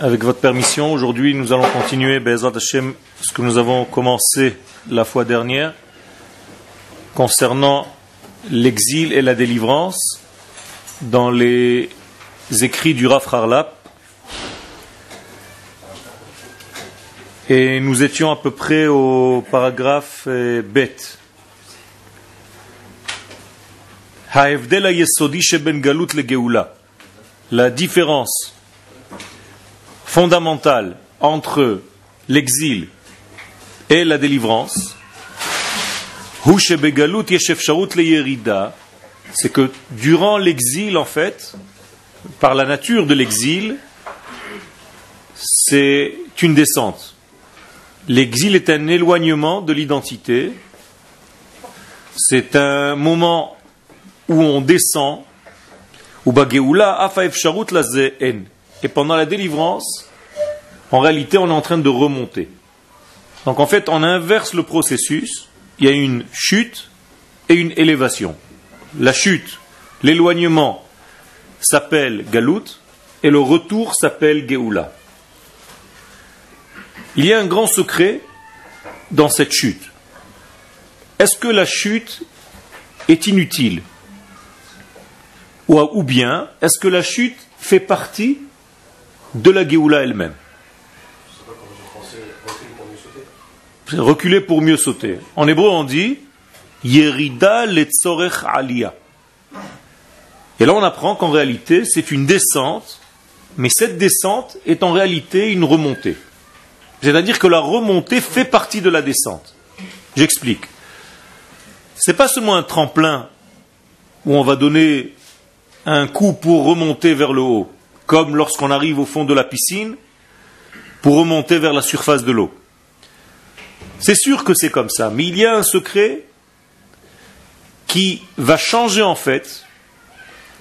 Avec votre permission, aujourd'hui nous allons continuer Hashem, ce que nous avons commencé la fois dernière concernant l'exil et la délivrance dans les écrits du Raf Harlap. Et nous étions à peu près au paragraphe euh, Bet. La différence fondamentale entre l'exil et la délivrance, c'est que durant l'exil, en fait, par la nature de l'exil, c'est une descente. L'exil est un éloignement de l'identité, c'est un moment où on descend, et pendant la délivrance, en réalité, on est en train de remonter. Donc en fait, on inverse le processus. Il y a une chute et une élévation. La chute, l'éloignement s'appelle Galout et le retour s'appelle Geoula. Il y a un grand secret dans cette chute. Est-ce que la chute est inutile? Ou bien, est-ce que la chute fait partie de la Géoula elle-même. Reculer pour mieux sauter. En hébreu, on dit Yerida letzorech aliyah. Et là, on apprend qu'en réalité, c'est une descente, mais cette descente est en réalité une remontée. C'est-à-dire que la remontée fait partie de la descente. J'explique. C'est pas seulement un tremplin où on va donner un coup pour remonter vers le haut comme lorsqu'on arrive au fond de la piscine pour remonter vers la surface de l'eau. C'est sûr que c'est comme ça, mais il y a un secret qui va changer en fait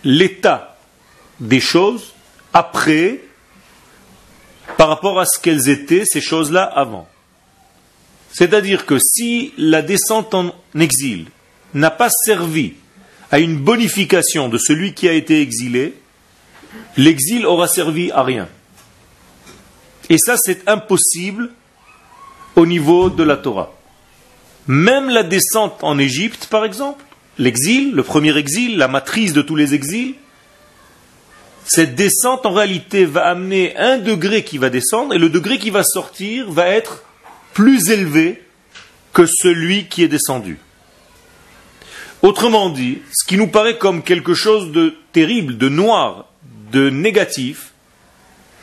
l'état des choses après par rapport à ce qu'elles étaient, ces choses-là, avant. C'est-à-dire que si la descente en exil n'a pas servi à une bonification de celui qui a été exilé, l'exil aura servi à rien. Et ça, c'est impossible au niveau de la Torah. Même la descente en Égypte, par exemple, l'exil, le premier exil, la matrice de tous les exils, cette descente en réalité va amener un degré qui va descendre et le degré qui va sortir va être plus élevé que celui qui est descendu. Autrement dit, ce qui nous paraît comme quelque chose de terrible, de noir, de négatif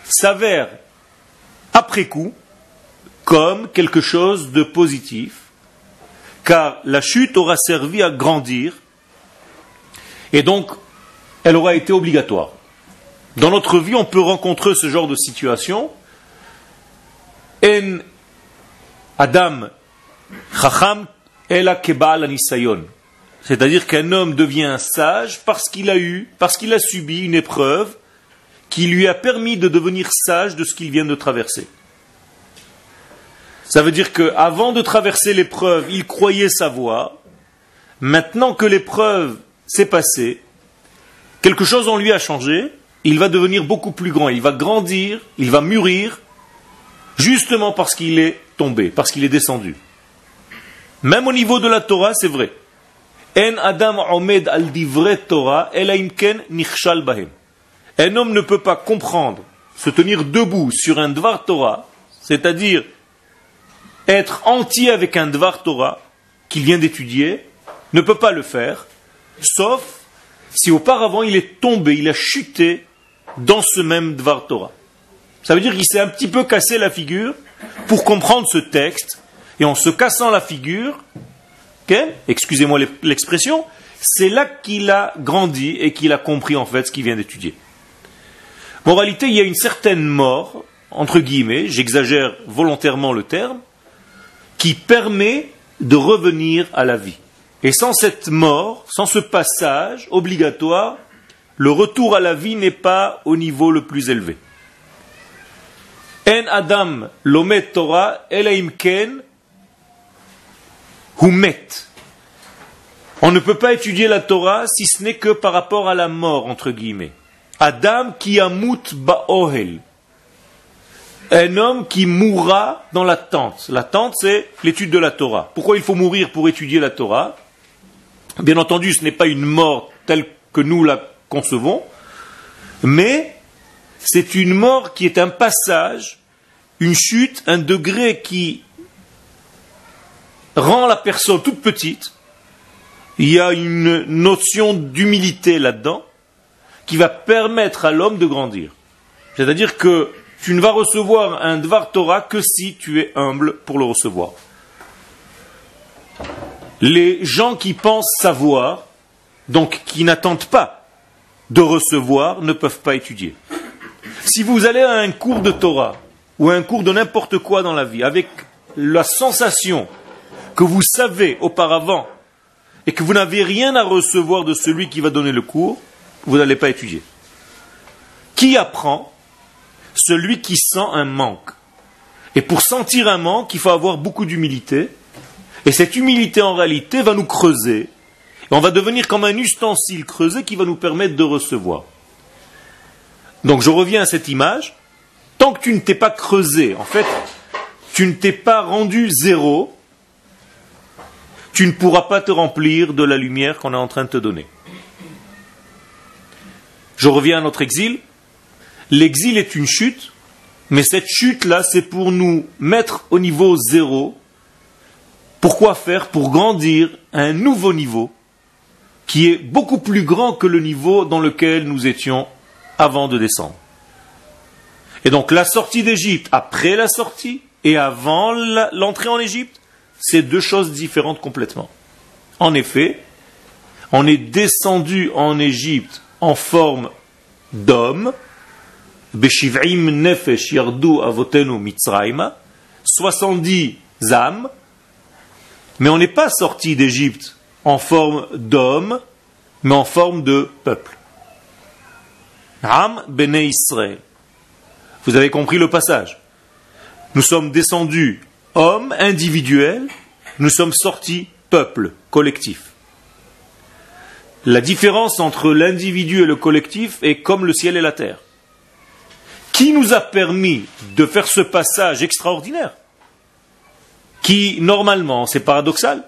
s'avère après coup comme quelque chose de positif, car la chute aura servi à grandir, et donc elle aura été obligatoire. Dans notre vie, on peut rencontrer ce genre de situation. En Adam Chacham Ela Kebal. C'est-à-dire qu'un homme devient sage parce qu'il a eu, parce qu'il a subi une épreuve qui lui a permis de devenir sage de ce qu'il vient de traverser. Ça veut dire qu'avant de traverser l'épreuve, il croyait savoir. Maintenant que l'épreuve s'est passée, quelque chose en lui a changé, il va devenir beaucoup plus grand, il va grandir, il va mûrir, justement parce qu'il est tombé, parce qu'il est descendu. Même au niveau de la Torah, c'est vrai. Un homme ne peut pas comprendre, se tenir debout sur un dvar Torah, c'est-à-dire être entier avec un dvar Torah qu'il vient d'étudier, ne peut pas le faire, sauf si auparavant il est tombé, il a chuté dans ce même dvar Torah. Ça veut dire qu'il s'est un petit peu cassé la figure pour comprendre ce texte, et en se cassant la figure, excusez-moi l'expression, c'est là qu'il a grandi et qu'il a compris en fait ce qu'il vient d'étudier. Moralité, il y a une certaine mort, entre guillemets, j'exagère volontairement le terme, qui permet de revenir à la vie. Et sans cette mort, sans ce passage obligatoire, le retour à la vie n'est pas au niveau le plus élevé. En Adam lomet Torah ken on ne peut pas étudier la Torah si ce n'est que par rapport à la mort, entre guillemets. Adam ki amut ba'ohel. un homme qui mourra dans la tente. La tente, c'est l'étude de la Torah. Pourquoi il faut mourir pour étudier la Torah? Bien entendu, ce n'est pas une mort telle que nous la concevons, mais c'est une mort qui est un passage, une chute, un degré qui rend la personne toute petite. Il y a une notion d'humilité là-dedans qui va permettre à l'homme de grandir. C'est-à-dire que tu ne vas recevoir un Dvar Torah que si tu es humble pour le recevoir. Les gens qui pensent savoir, donc qui n'attendent pas de recevoir, ne peuvent pas étudier. Si vous allez à un cours de Torah ou un cours de n'importe quoi dans la vie avec la sensation que vous savez auparavant et que vous n'avez rien à recevoir de celui qui va donner le cours, vous n'allez pas étudier. Qui apprend celui qui sent un manque. Et pour sentir un manque, il faut avoir beaucoup d'humilité. Et cette humilité, en réalité, va nous creuser. Et on va devenir comme un ustensile creusé qui va nous permettre de recevoir. Donc je reviens à cette image. Tant que tu ne t'es pas creusé, en fait, tu ne t'es pas rendu zéro, tu ne pourras pas te remplir de la lumière qu'on est en train de te donner. Je reviens à notre exil. L'exil est une chute, mais cette chute-là, c'est pour nous mettre au niveau zéro. Pourquoi faire Pour grandir un nouveau niveau qui est beaucoup plus grand que le niveau dans lequel nous étions avant de descendre? Et donc la sortie d'Égypte, après la sortie et avant l'entrée en Égypte, c'est deux choses différentes complètement. En effet, on est descendu en Égypte en forme d'homme, 70 âmes, mais on n'est pas sorti d'Égypte en forme d'homme, mais en forme de peuple. Israël. Vous avez compris le passage. Nous sommes descendus hommes individuels, nous sommes sortis peuple collectif. La différence entre l'individu et le collectif est comme le ciel et la terre. Qui nous a permis de faire ce passage extraordinaire Qui, normalement, c'est paradoxal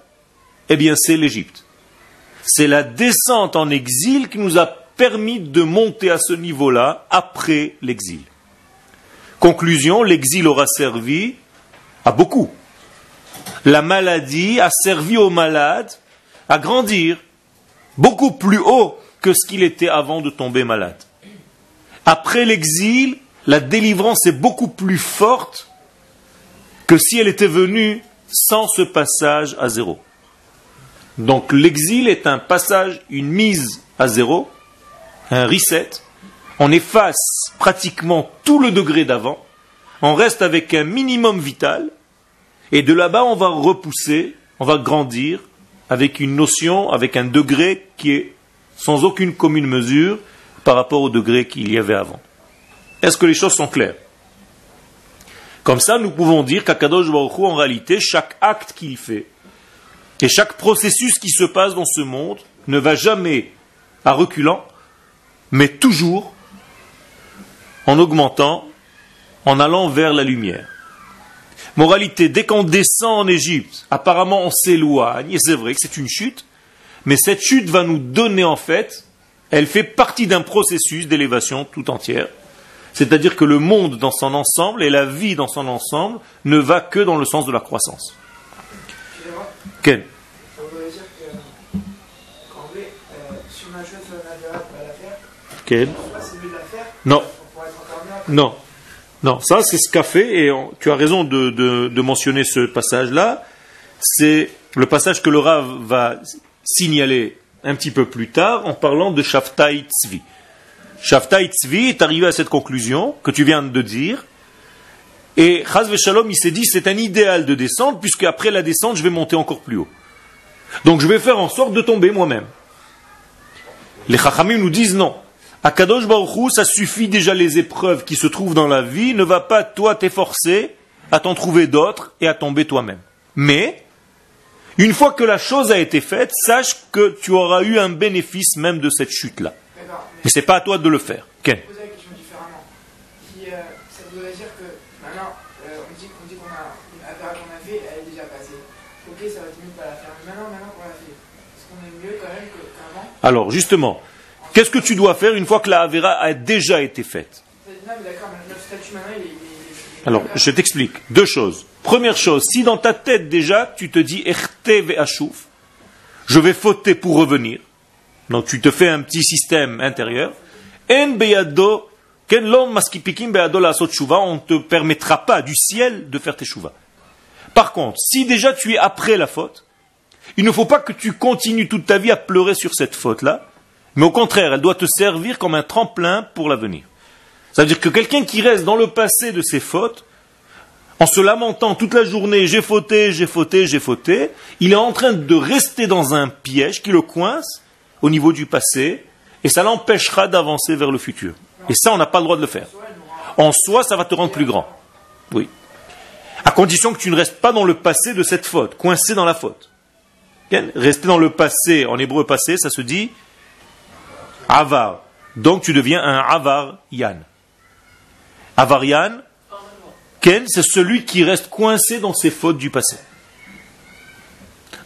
Eh bien, c'est l'Égypte. C'est la descente en exil qui nous a permis de monter à ce niveau-là après l'exil. Conclusion, l'exil aura servi à beaucoup. La maladie a servi aux malades à grandir beaucoup plus haut que ce qu'il était avant de tomber malade. Après l'exil, la délivrance est beaucoup plus forte que si elle était venue sans ce passage à zéro. Donc l'exil est un passage, une mise à zéro, un reset. On efface pratiquement tout le degré d'avant. On reste avec un minimum vital. Et de là-bas, on va repousser, on va grandir avec une notion, avec un degré qui est sans aucune commune mesure par rapport au degré qu'il y avait avant. Est-ce que les choses sont claires? Comme ça, nous pouvons dire qu'Akadosh Baruch en réalité, chaque acte qu'il fait et chaque processus qui se passe dans ce monde ne va jamais à reculant, mais toujours en augmentant, en allant vers la lumière. Moralité, dès qu'on descend en Égypte, apparemment on s'éloigne, et c'est vrai que c'est une chute, mais cette chute va nous donner en fait, elle fait partie d'un processus d'élévation tout entière. C'est-à-dire que le monde dans son ensemble et la vie dans son ensemble ne va que dans le sens de la croissance. Quel euh, Quel faire Non. Non. Non, ça c'est ce qu'a fait, et tu as raison de, mentionner ce passage-là. C'est le passage que le va signaler un petit peu plus tard en parlant de Shaftai Tzvi. Shaftai Tzvi est arrivé à cette conclusion que tu viens de dire, et Chaz Shalom il s'est dit c'est un idéal de descendre, puisque après la descente je vais monter encore plus haut. Donc je vais faire en sorte de tomber moi-même. Les Chachamim nous disent non. À Kadosh Baruch Hu, ça suffit déjà les épreuves qui se trouvent dans la vie, ne va pas toi t'efforcer à t'en trouver d'autres et à tomber toi-même. Mais, une fois que la chose a été faite, sache que tu auras eu un bénéfice même de cette chute-là. Mais c'est pas à toi de le faire. Ken je vais poser la question différemment. Si, euh, ça voudrait dire que maintenant, euh, on dit qu'on dit qu'on a une affaire qu'on a fait, elle est déjà passée. Ok, ça va être mieux de pas la faire. Mais maintenant, maintenant qu'on l'a fait, est-ce qu'on est mieux quand même qu'avant? Alors, justement, qu'est-ce que tu dois faire une fois que la Avera a déjà été faite Alors, je t'explique. Deux choses. Première chose, si dans ta tête déjà, tu te dis je vais fauter pour revenir, donc tu te fais un petit système intérieur, en beyado, ken lo maskipikim beyado la'asot shuva, on ne te permettra pas du ciel de faire tes shuvas. Par contre, si déjà tu es après la faute, il ne faut pas que tu continues toute ta vie à pleurer sur cette faute-là, mais au contraire, elle doit te servir comme un tremplin pour l'avenir. Ça veut dire que quelqu'un qui reste dans le passé de ses fautes, en se lamentant toute la journée, j'ai fauté, j'ai fauté, j'ai fauté, il est en train de rester dans un piège qui le coince au niveau du passé, et ça l'empêchera d'avancer vers le futur. Et ça, on n'a pas le droit de le faire. En soi, ça va te rendre plus grand. Oui. À condition que tu ne restes pas dans le passé de cette faute, coincé dans la faute. Rester dans le passé, en hébreu passé, ça se dit avar. Donc tu deviens un avar yan. Avar yan, Ken, c'est celui qui reste coincé dans ses fautes du passé.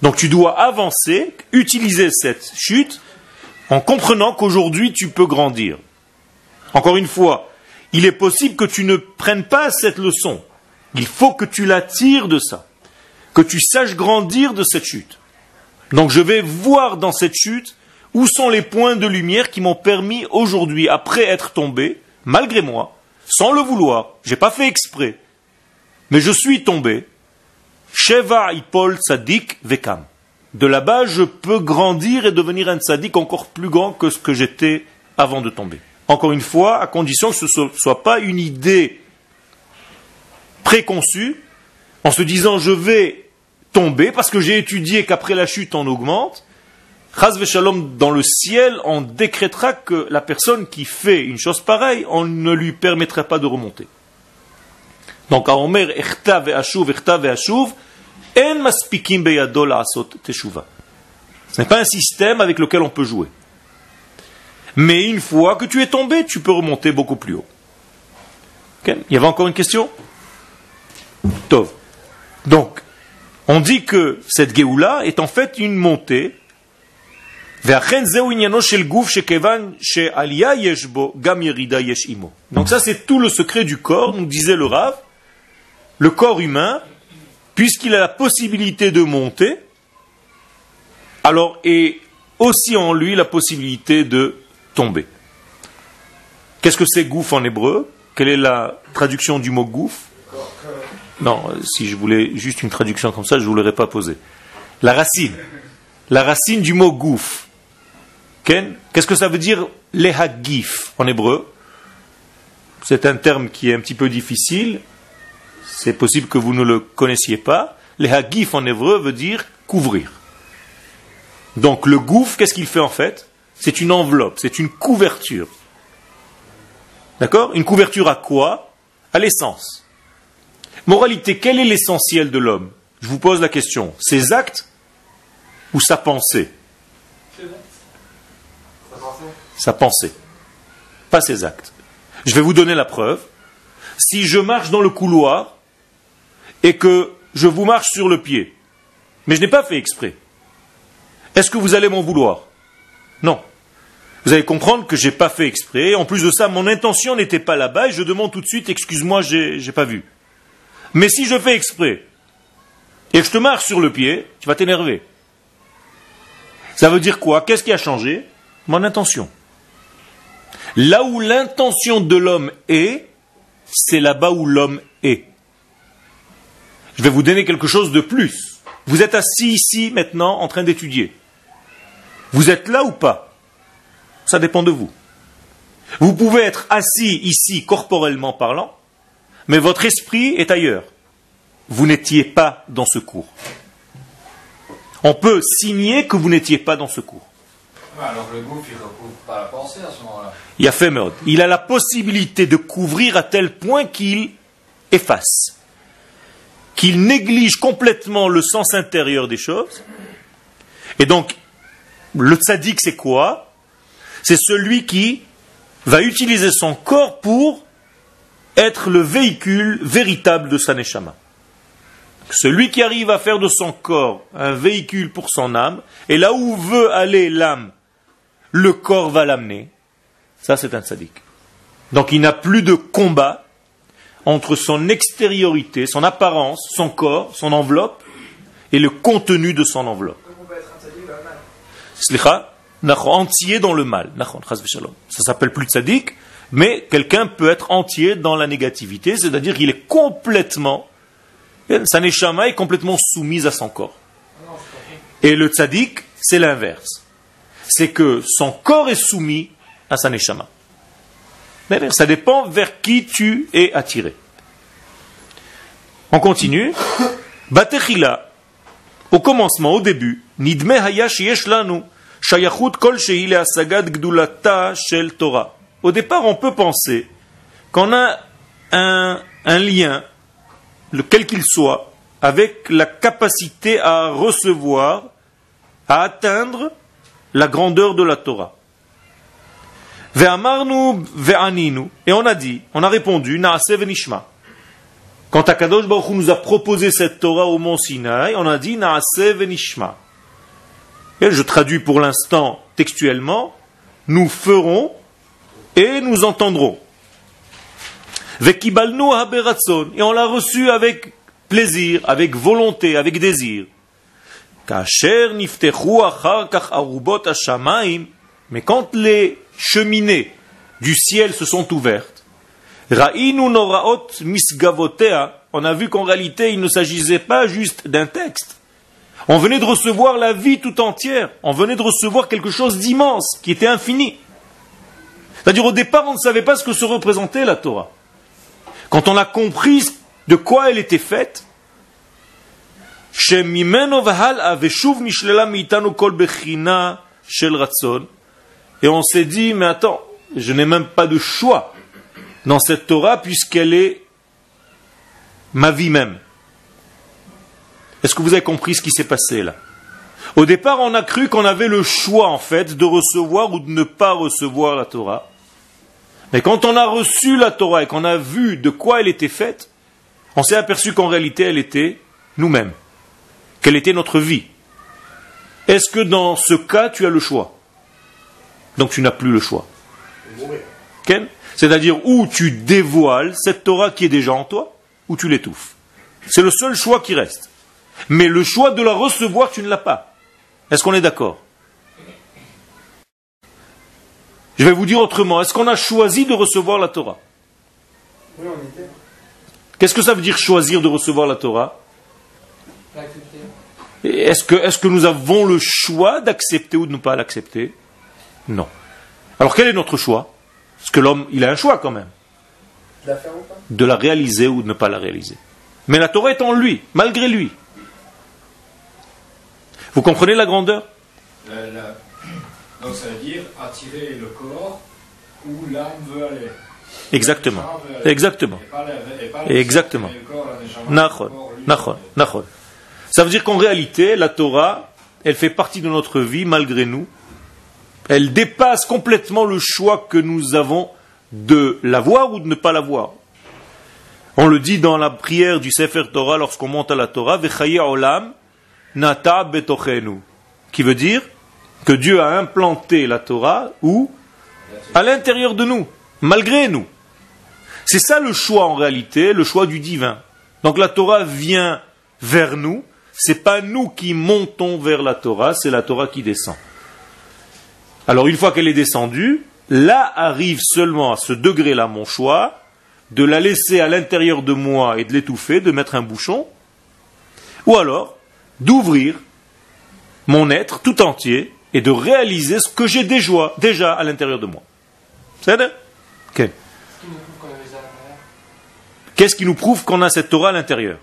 Donc tu dois avancer, utiliser cette chute en comprenant qu'aujourd'hui tu peux grandir. Encore une fois, il est possible que tu ne prennes pas cette leçon. Il faut que tu la tires de ça, que tu saches grandir de cette chute. Donc je vais voir dans cette chute où sont les points de lumière qui m'ont permis aujourd'hui, après être tombé, malgré moi, sans le vouloir, j'ai pas fait exprès, mais je suis tombé. Sheva Ipol Tzadik Vekam. De là-bas, je peux grandir et devenir un tzaddik encore plus grand que ce que j'étais avant de tomber. Encore une fois, à condition que ce ne soit pas une idée préconçue, en se disant je vais tomber parce que j'ai étudié qu'après la chute on augmente. Dans le ciel, on décrétera que la personne qui fait une chose pareille, on ne lui permettrait pas de remonter. Donc, à Omer, Echta ve'ashuv, Echta ve'ashuv, en maspikim beyado la'asot teshuva. Ce n'est pas un système avec lequel on peut jouer. Mais une fois que tu es tombé, tu peux remonter beaucoup plus haut. Il y avait encore une question? Tov. Donc, on dit que cette Géoula est en fait une montée Donc ça c'est tout le secret du corps, nous disait le Rav. Le corps humain, puisqu'il a la possibilité de monter, alors est aussi en lui la possibilité de tomber. Qu'est-ce que c'est gouffre en hébreu? Quelle est la traduction du mot gouffre Non, si je voulais juste une traduction comme ça, je ne vous l'aurais pas posé. La racine. La racine du mot gouffre. Qu'est-ce que ça veut dire lehagif en hébreu? C'est un terme qui est un petit peu difficile. C'est possible que vous ne le connaissiez pas. Lehagif en hébreu veut dire couvrir. Donc le gouffre, qu'est-ce qu'il fait en fait? C'est une enveloppe, c'est une couverture. D'accord? Une couverture à quoi? À l'essence. Moralité, quel est l'essentiel de l'homme? Je vous pose la question. Ses actes ou sa pensée? Sa pensée. Pas ses actes. Je vais vous donner la preuve. Si je marche dans le couloir et que je vous marche sur le pied, mais je n'ai pas fait exprès, est-ce que vous allez m'en vouloir? Non. Vous allez comprendre que je n'ai pas fait exprès. En plus de ça, mon intention n'était pas là-bas et je demande tout de suite, excuse-moi, j'ai, j'ai pas vu. Mais si je fais exprès et que je te marche sur le pied, tu vas t'énerver. Ça veut dire quoi? Qu'est-ce qui a changé? Mon intention. Là où l'intention de l'homme est, c'est là-bas où l'homme est. Je vais vous donner quelque chose de plus. Vous êtes assis ici maintenant en train d'étudier. Vous êtes là ou pas? Ça dépend de vous. Vous pouvez être assis ici corporellement parlant, mais votre esprit est ailleurs. Vous n'étiez pas dans ce cours. On peut signer que vous n'étiez pas dans ce cours. Il. Il a fait mode. Il a la possibilité de couvrir à tel point qu'il efface, qu'il néglige complètement le sens intérieur des choses. Et donc, le tzaddik, c'est quoi? C'est celui qui va utiliser son corps pour être le véhicule véritable de sa neshama. Celui qui arrive à faire de son corps un véhicule pour son âme, et là où veut aller l'âme, le corps va l'amener, ça c'est un sadique. Donc il n'a plus de combat entre son extériorité, son apparence, son corps, son enveloppe, et le contenu de son enveloppe. Slicha, entier dans le mal. Ça s'appelle plus tzaddik, mais quelqu'un peut être entier dans la négativité, c'est-à-dire qu'il est complètement, sa neshama est complètement soumise à son corps. Et le tzaddik, c'est l'inverse. C'est que son corps est soumis à sa neshama. Ça dépend vers qui tu es attiré. On continue. Batechila, au commencement, au début, nidme haya sheyesh lanu, shayachut kol le'asagad gdulata shel Torah. Au départ, on peut penser qu'on a un, un lien, lequel qu'il soit, avec la capacité à recevoir, à atteindre la grandeur de la Torah. Et on a dit, on a répondu, na'aseh ve'nishma. Quand Akadosh Baruch nous a proposé cette Torah au mont Sinaï, on a dit na'aseh ve'nishma. Et je traduis pour l'instant textuellement, nous ferons et nous entendrons. Ve'kibalnu haberatzon. Et on l'a reçu avec plaisir, avec volonté, avec désir. Kasher niftechu achar kach arubot hashamayim. Mais quand les cheminées du ciel se sont ouvertes, Ra'inu noraot misgavotea, on a vu qu'en réalité il ne s'agissait pas juste d'un texte. On venait de recevoir la vie tout entière. On venait de recevoir quelque chose d'immense, qui était infini. C'est-à-dire au départ on ne savait pas ce que se représentait la Torah. Quand on a compris de quoi elle était faite, Et on s'est dit, mais attends, je n'ai même pas de choix dans cette Torah puisqu'elle est ma vie même. Est-ce que vous avez compris ce qui s'est passé là? Au départ, on a cru qu'on avait le choix en fait de recevoir ou de ne pas recevoir la Torah. Mais quand on a reçu la Torah et qu'on a vu de quoi elle était faite, on s'est aperçu qu'en réalité elle était nous-mêmes, qu'elle était notre vie. Est-ce que dans ce cas tu as le choix Donc tu n'as plus le choix. C'est-à-dire où tu dévoiles cette Torah qui est déjà en toi, ou tu l'étouffes. C'est le seul choix qui reste. Mais le choix de la recevoir, tu ne l'as pas. Est-ce qu'on est d'accord Je vais vous dire autrement. Est-ce qu'on a choisi de recevoir la Torah Oui, on était. Qu'est-ce que ça veut dire choisir de recevoir la Torah Est-ce que, est-ce que nous avons le choix d'accepter ou de ne pas l'accepter? Non. Alors quel est notre choix? Parce que l'homme, il a un choix quand même, De la faire ou pas? De la réaliser ou de ne pas la réaliser. Mais la Torah est en lui, malgré lui. Vous comprenez la grandeur? La- la- Donc ça veut dire attirer le corps où l'âme veut aller. Exactement. Veut aller. Exactement. Et pas la- et pas le- Exactement. corps, Ça veut dire qu'en réalité, la Torah, elle fait partie de notre vie malgré nous. Elle dépasse complètement le choix que nous avons de l'avoir ou de ne pas l'avoir. On le dit dans la prière du Sefer Torah lorsqu'on monte à la Torah, Vechaye olam nata betochenu, qui veut dire que Dieu a implanté la Torah où? À l'intérieur de nous, malgré nous. C'est ça le choix en réalité, le choix du divin. Donc la Torah vient vers nous, c'est pas nous qui montons vers la Torah, c'est la Torah qui descend. Alors une fois qu'elle est descendue, là arrive seulement à ce degré-là mon choix, de la laisser à l'intérieur de moi et de l'étouffer, de mettre un bouchon, ou alors d'ouvrir mon être tout entier et de réaliser ce que j'ai déjà, à l'intérieur de moi. C'est ça Ok. Qui nous prouve qu'on avait ça à l'intérieur Qu'est-ce qui nous prouve qu'on a cette Torah à l'intérieur?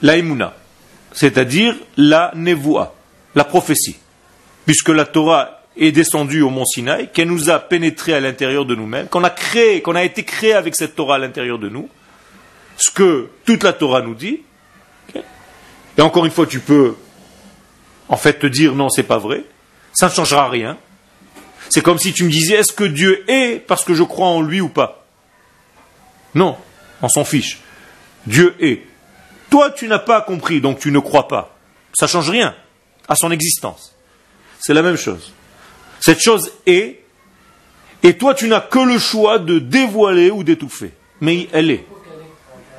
La Emouna, c'est-à-dire la Nevoa, la prophétie. Puisque la Torah est descendue au mont Sinaï, qu'elle nous a pénétré à l'intérieur de nous-mêmes, qu'on a créé, qu'on a été créé avec cette Torah à l'intérieur de nous, ce que toute la Torah nous dit. Et encore une fois, tu peux en fait te dire non, c'est pas vrai, ça ne changera rien. C'est comme si tu me disais est-ce que Dieu est parce que je crois en lui ou pas? Non, on s'en fiche. Dieu est. Toi, tu n'as pas compris, donc tu ne crois pas. Ça change rien à son existence. C'est la même chose. Cette chose est, et toi, tu n'as que le choix de dévoiler ou d'étouffer. Mais elle est.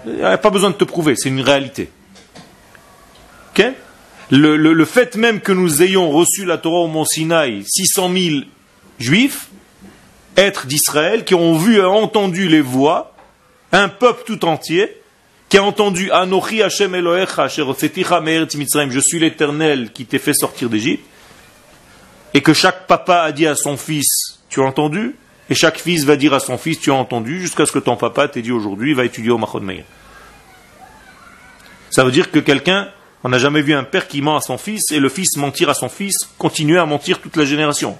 Il n'y a pas besoin de te prouver, c'est une réalité. Ok? Le, le- le fait même que nous ayons reçu la Torah au Mont Sinaï, 600 000 juifs, êtres d'Israël, qui ont vu et entendu les voix, un peuple tout entier, qui a entendu Anochi Hashem Elohecha, je suis l'éternel qui t'ai fait sortir d'Égypte, et que chaque papa a dit à son fils, tu as entendu? Et chaque fils va dire à son fils, tu as entendu, jusqu'à ce que ton papa t'ait dit aujourd'hui, va étudier au Machon Meir. Ça veut dire que quelqu'un, on n'a jamais vu un père qui ment à son fils, et le fils mentir à son fils, continuer à mentir toute la génération.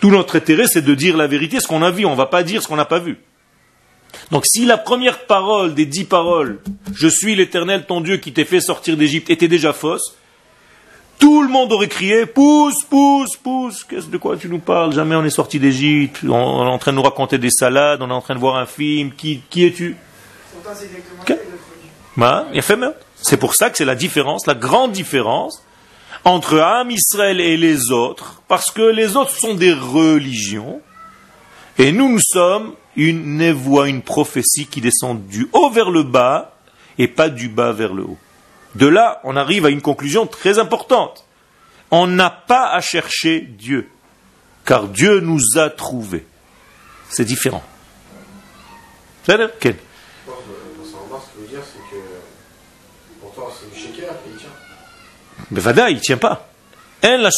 Tout notre intérêt, c'est de dire la vérité, ce qu'on a vu, on ne va pas dire ce qu'on n'a pas vu. Donc si la première parole des dix paroles, je suis l'éternel ton Dieu qui t'ai fait sortir d'Égypte, était déjà fausse, tout le monde aurait crié, pousse, pousse, pousse, qu'est-ce de quoi tu nous parles? Jamais on est sorti d'Égypte, on, on est en train de nous raconter des salades, on est en train de voir un film, qui, qui es-tu? Bah. C'est pour ça que c'est la différence, la grande différence entre Am Israël et les autres, parce que les autres sont des religions, et nous, nous sommes une névoie, une prophétie qui descend du haut vers le bas, et pas du bas vers le haut. De là, on arrive à une conclusion très importante. On n'a pas à chercher Dieu, car Dieu nous a trouvés. C'est différent. C'est tient. Mais Vada, il tient pas. Un la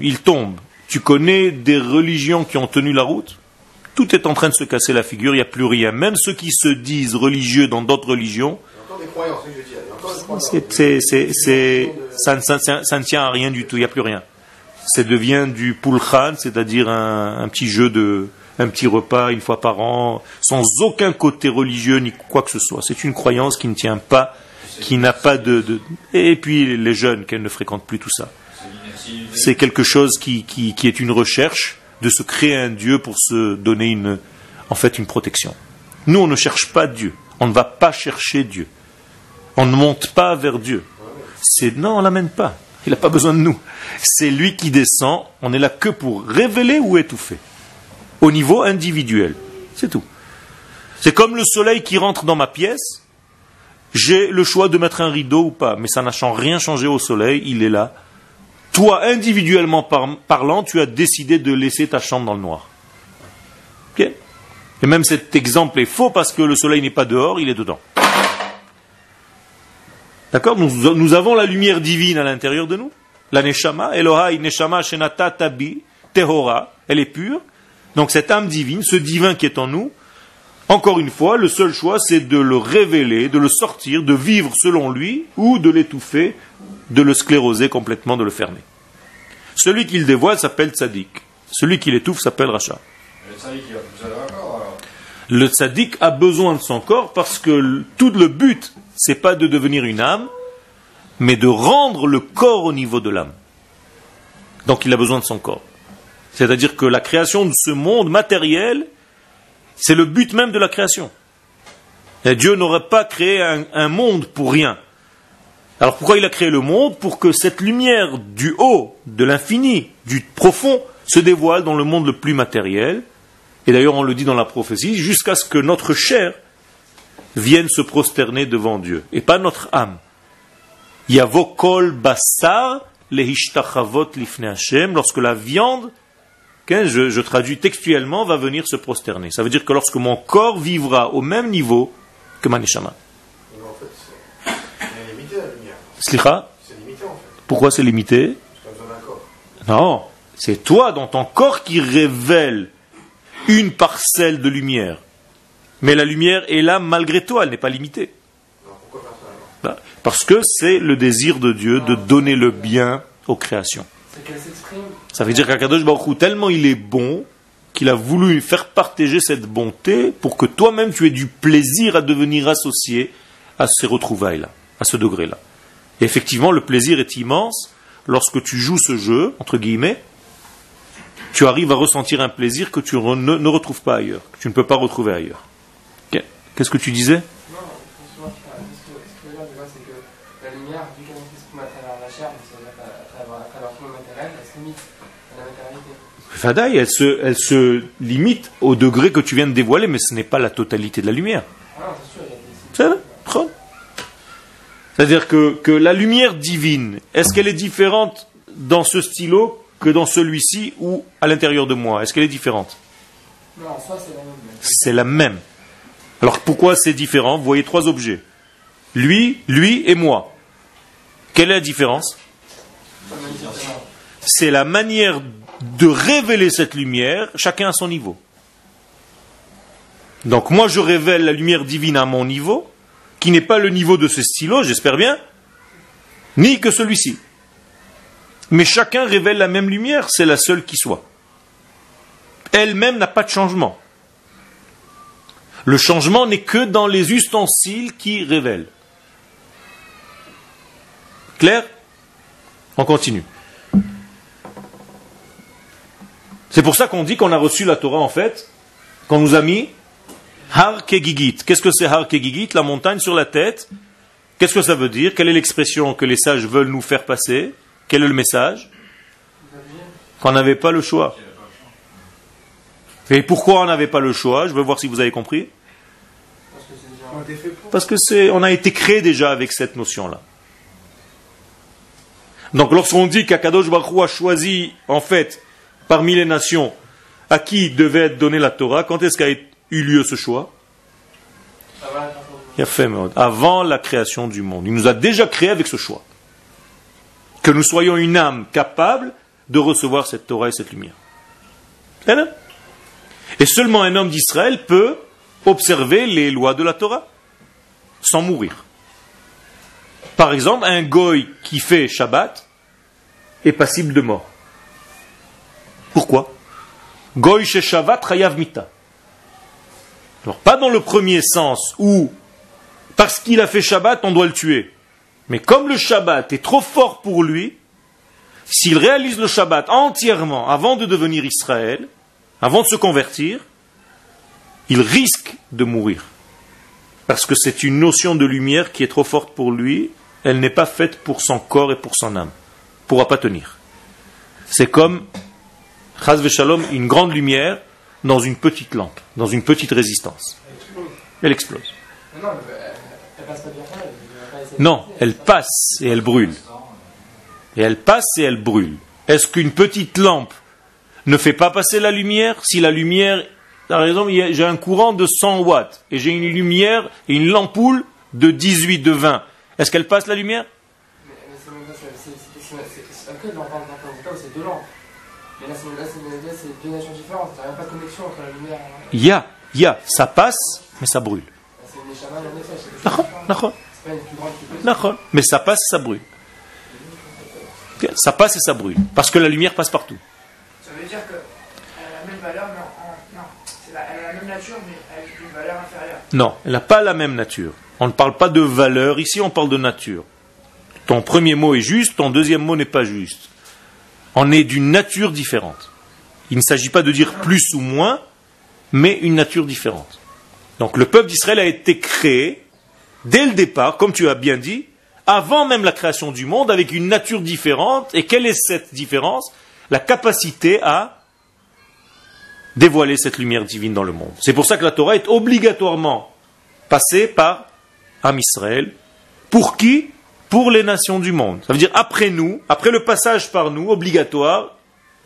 il tombe. Tu connais des religions qui ont tenu la route? Tout est en train de se casser la figure, il n'y a plus rien. Même ceux qui se disent religieux dans d'autres religions, ça, ne- tient à rien du tout, il n'y a plus rien. Ça devient du pulchan, c'est-à-dire un, un petit jeu de, un petit repas une fois par an, sans aucun côté religieux ni quoi que ce soit. C'est une croyance qui ne tient pas, qui n'a pas de, de- et puis les jeunes qu'elles ne fréquentent plus tout ça. C'est quelque chose qui, qui, qui est une recherche de se créer un Dieu pour se donner une, en fait, une protection. Nous, on ne cherche pas Dieu. On ne va pas chercher Dieu. On ne monte pas vers Dieu. C'est, non, on l'amène pas. Il n'a pas besoin de nous. C'est lui qui descend. On est là que pour révéler ou étouffer. Au niveau individuel. C'est tout. C'est comme le soleil qui rentre dans ma pièce. J'ai le choix de mettre un rideau ou pas. Mais ça n'a rien changé au soleil. Il est là toi, individuellement par- parlant, tu as décidé de laisser ta chambre dans le noir. Ok Et même cet exemple est faux parce que le soleil n'est pas dehors, il est dedans. D'accord nous, nous avons la lumière divine à l'intérieur de nous. La Neshama, Elohai Neshama Shenata Tabi, Tehora, elle est pure. Donc cette âme divine, ce divin qui est en nous, encore une fois, le seul choix, c'est de le révéler, de le sortir, de vivre selon lui, ou de l'étouffer, de le scléroser complètement, de le fermer. Celui qui le dévoile s'appelle tzaddik. Celui qui l'étouffe s'appelle rachat. Le tzaddik, a besoin de son corps parce que tout le but, c'est pas de devenir une âme, mais de rendre le corps au niveau de l'âme. Donc il a besoin de son corps. C'est-à-dire que la création de ce monde matériel, c'est le but même de la création. Et Dieu n'aurait pas créé un, monde pour rien. Alors pourquoi il a créé le monde Pour que cette lumière du haut, de l'infini, du profond, se dévoile dans le monde le plus matériel. Et d'ailleurs on le dit dans la prophétie, jusqu'à ce que notre chair vienne se prosterner devant Dieu, et pas notre âme. Yavo kol basar lehishtachavot lifnei Hashem, lorsque la viande, qu'un- je, je traduis textuellement, va venir se prosterner. Ça veut dire que lorsque mon corps vivra au même niveau que ma neshama. Mais en fait, c'est elle est limitée la lumière. Slicha, C'est limité en fait. pourquoi c'est limité. Non, c'est toi dans ton corps qui révèle une parcelle de lumière. Mais la lumière est là malgré toi, elle n'est pas limitée. Alors pourquoi faire ça alors Bah, Parce que c'est le désir de Dieu de donner le bien aux créations. C'est qu'elle s'exprime. Ça veut dire qu'Akadosh Baruch tellement il est bon, qu'il a voulu faire partager cette bonté pour que toi-même tu aies du plaisir à devenir associé à ces retrouvailles-là, à ce degré-là. Et effectivement, le plaisir est immense lorsque tu joues ce jeu, entre guillemets, tu arrives à ressentir un plaisir que tu ne, ne retrouves pas ailleurs, que tu ne peux pas retrouver ailleurs. Qu'est-ce que tu disais? Fadaï, elle se, elle se limite au degré que tu viens de dévoiler, mais ce n'est pas la totalité de la lumière. C'est-à-dire que, que la lumière divine, est-ce qu'elle est différente dans ce stylo que dans celui-ci ou à l'intérieur de moi? Est-ce qu'elle est différente? Non, c'est la même. mais C'est la même. Alors pourquoi c'est différent? Vous voyez trois objets. Lui, lui et moi. Quelle est la différence. C'est la manière de révéler cette lumière, chacun à son niveau. Donc moi je révèle la lumière divine à mon niveau, qui n'est pas le niveau de ce stylo, j'espère bien, ni que celui-ci. Mais chacun révèle la même lumière, c'est la seule qui soit. Elle-même n'a pas de changement. Le changement n'est que dans les ustensiles qui révèlent. Clair? On continue. C'est pour ça qu'on dit qu'on a reçu la Torah en fait, qu'on nous a mis Har Kegigit. Qu'est-ce que c'est Har Kegigit La montagne sur la tête. Qu'est-ce que ça veut dire Quelle est l'expression que les sages veulent nous faire passer Quel est le message Qu'on n'avait pas le choix. Et pourquoi on n'avait pas le choix Je veux voir si vous avez compris. Parce que c'est. On a été créé déjà avec cette notion-là. Donc lorsqu'on dit qu'Akadosh Baruch a choisi, en fait, parmi les nations, à qui devait être donnée la Torah, quand est-ce qu'a eu lieu ce choix? Avant la création du monde. Il nous a déjà créé avec ce choix. Que nous soyons une âme capable de recevoir cette Torah et cette lumière. Et seulement un homme d'Israël peut observer les lois de la Torah sans mourir. Par exemple, un goy qui fait Shabbat est passible de mort. Pourquoi Goy chez Shabbat Chayav Mita. Alors, pas dans le premier sens où, parce qu'il a fait Shabbat, on doit le tuer. Mais comme le Shabbat est trop fort pour lui, s'il réalise le Shabbat entièrement avant de devenir Israël, avant de se convertir, il risque de mourir. Parce que c'est une notion de lumière qui est trop forte pour lui, elle n'est pas faite pour son corps et pour son âme. Il pourra pas tenir. C'est comme, chas shalom, une grande lumière dans une petite lampe, dans une petite résistance. Elle explose. Non, elle, passe et elle brûle. Et elle passe et elle brûle. Est-ce qu'une petite lampe ne fait pas passer la lumière si la lumière, par exemple, j'ai un courant de 100 watts et j'ai une lumière et une lampoule de 18, de 20. Est-ce qu'elle passe la lumière Mais, là, c'est deux nations différentes. Il n'y a pas de connexion entre la lumière et Il y a, il y a, ça passe, mais ça brûle. Là, C'est une échama et. Mais ça passe, ça brûle. Ça passe et ça brûle. Parce que la lumière passe partout. Ça veut dire qu'elle a la même valeur, mais en. en- non, la- elle a la même nature, mais avec une valeur inférieure. Non, elle n'a pas la même nature. On ne parle pas de valeur, ici on parle de nature. Ton premier mot est juste, ton deuxième mot n'est pas juste. On est d'une nature différente. Il ne s'agit pas de dire plus ou moins, mais une nature différente. Donc le peuple d'Israël a été créé dès le départ, comme tu as bien dit, avant même la création du monde, avec une nature différente. Et quelle est cette différence? La capacité à dévoiler cette lumière divine dans le monde. C'est pour ça que la Torah est obligatoirement passée par Am Israël. Pour qui? Pour les nations du monde. Ça veut dire après nous, après le passage par nous, obligatoire,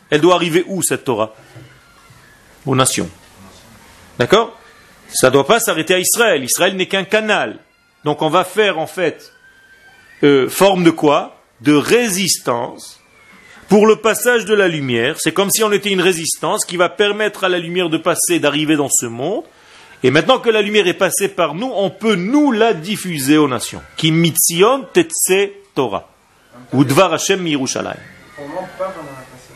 elle doit arriver où cette Torah? Aux nations. D'accord? Ça ne doit pas s'arrêter à Israël. Israël n'est qu'un canal. Donc on va faire en fait euh, forme de quoi? De résistance pour le passage de la lumière. C'est comme si on était une résistance qui va permettre à la lumière de passer, d'arriver dans ce monde. Et maintenant que la lumière est passée par nous, on peut nous la diffuser aux nations. Qui mitzion tetse Torah. Ou dvar Hashem mi Yerushalayim. Pour moi, pas pendant la passer.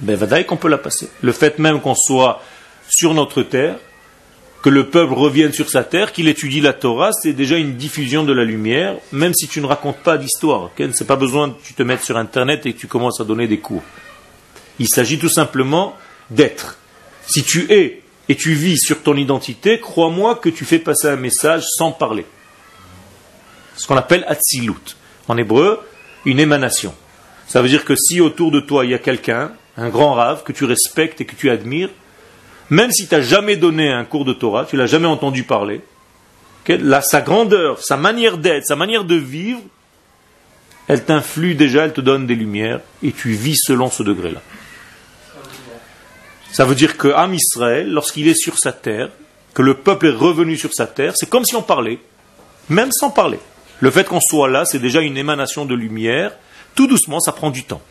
Ben, vadaï qu'on peut la passer. Le fait même qu'on soit sur notre terre, que le peuple revienne sur sa terre, qu'il étudie la Torah, c'est déjà une diffusion de la lumière, même si tu ne racontes pas d'histoire. ok? C'est pas besoin que tu te mettes sur Internet et que tu commences à donner des cours. Il s'agit tout simplement d'être. Si tu es et tu vis sur ton identité, crois-moi que tu fais passer un message sans parler. Ce qu'on appelle Atzilut. En hébreu, une émanation. Ça veut dire que si autour de toi il y a quelqu'un, un grand rave que tu respectes et que tu admires, même si tu n'as jamais donné un cours de Torah, tu l'as jamais entendu parler, sa grandeur, sa manière d'être, sa manière de vivre, elle t'influe déjà, elle te donne des lumières, et tu vis selon ce degré-là. Ça veut dire que Israël, lorsqu'il est sur sa terre, que le peuple est revenu sur sa terre, c'est comme si on parlait, même sans parler. Le fait qu'on soit là, c'est déjà une émanation de lumière. Tout doucement, ça prend du temps.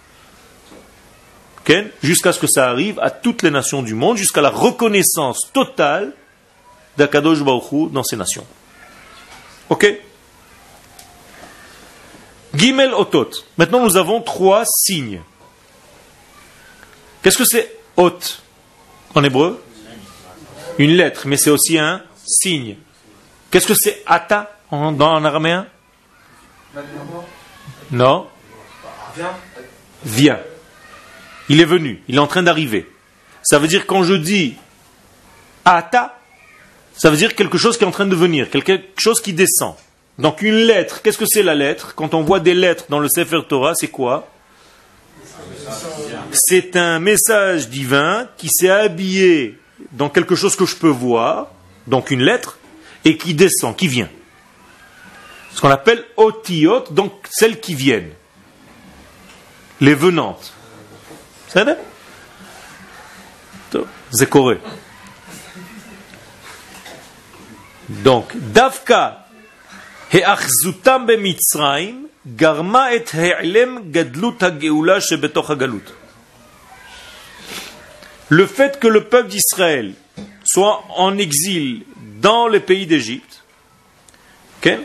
Jusqu'à ce que ça arrive à toutes les nations du monde, jusqu'à la reconnaissance totale d'Akadosh Baruch dans ces nations. Ok? Gimel Otot. Maintenant, nous avons trois signes. Qu'est-ce que c'est Ot en hébreu Une lettre, mais c'est aussi un signe. Qu'est-ce que c'est Ata en, en araméen Non Viens. Il est venu, il est en train d'arriver. Ça veut dire quand je dis Ata, ça veut dire quelque chose qui est en train de venir, quelque chose qui descend. Donc une lettre, qu'est-ce que c'est la lettre Quand on voit des lettres dans le Sefer Torah, c'est quoi c'est un message divin qui s'est habillé dans quelque chose que je peux voir, donc une lettre, et qui descend, qui vient. Ce qu'on appelle otiot, donc celles qui viennent, les venantes. C'est correct. Donc, Davka, Heachzutam Mitzraim, Garma et He'lem Gadlut HaGeula Shebetoch le fait que le peuple d'Israël soit en exil dans le pays d'Égypte, okay?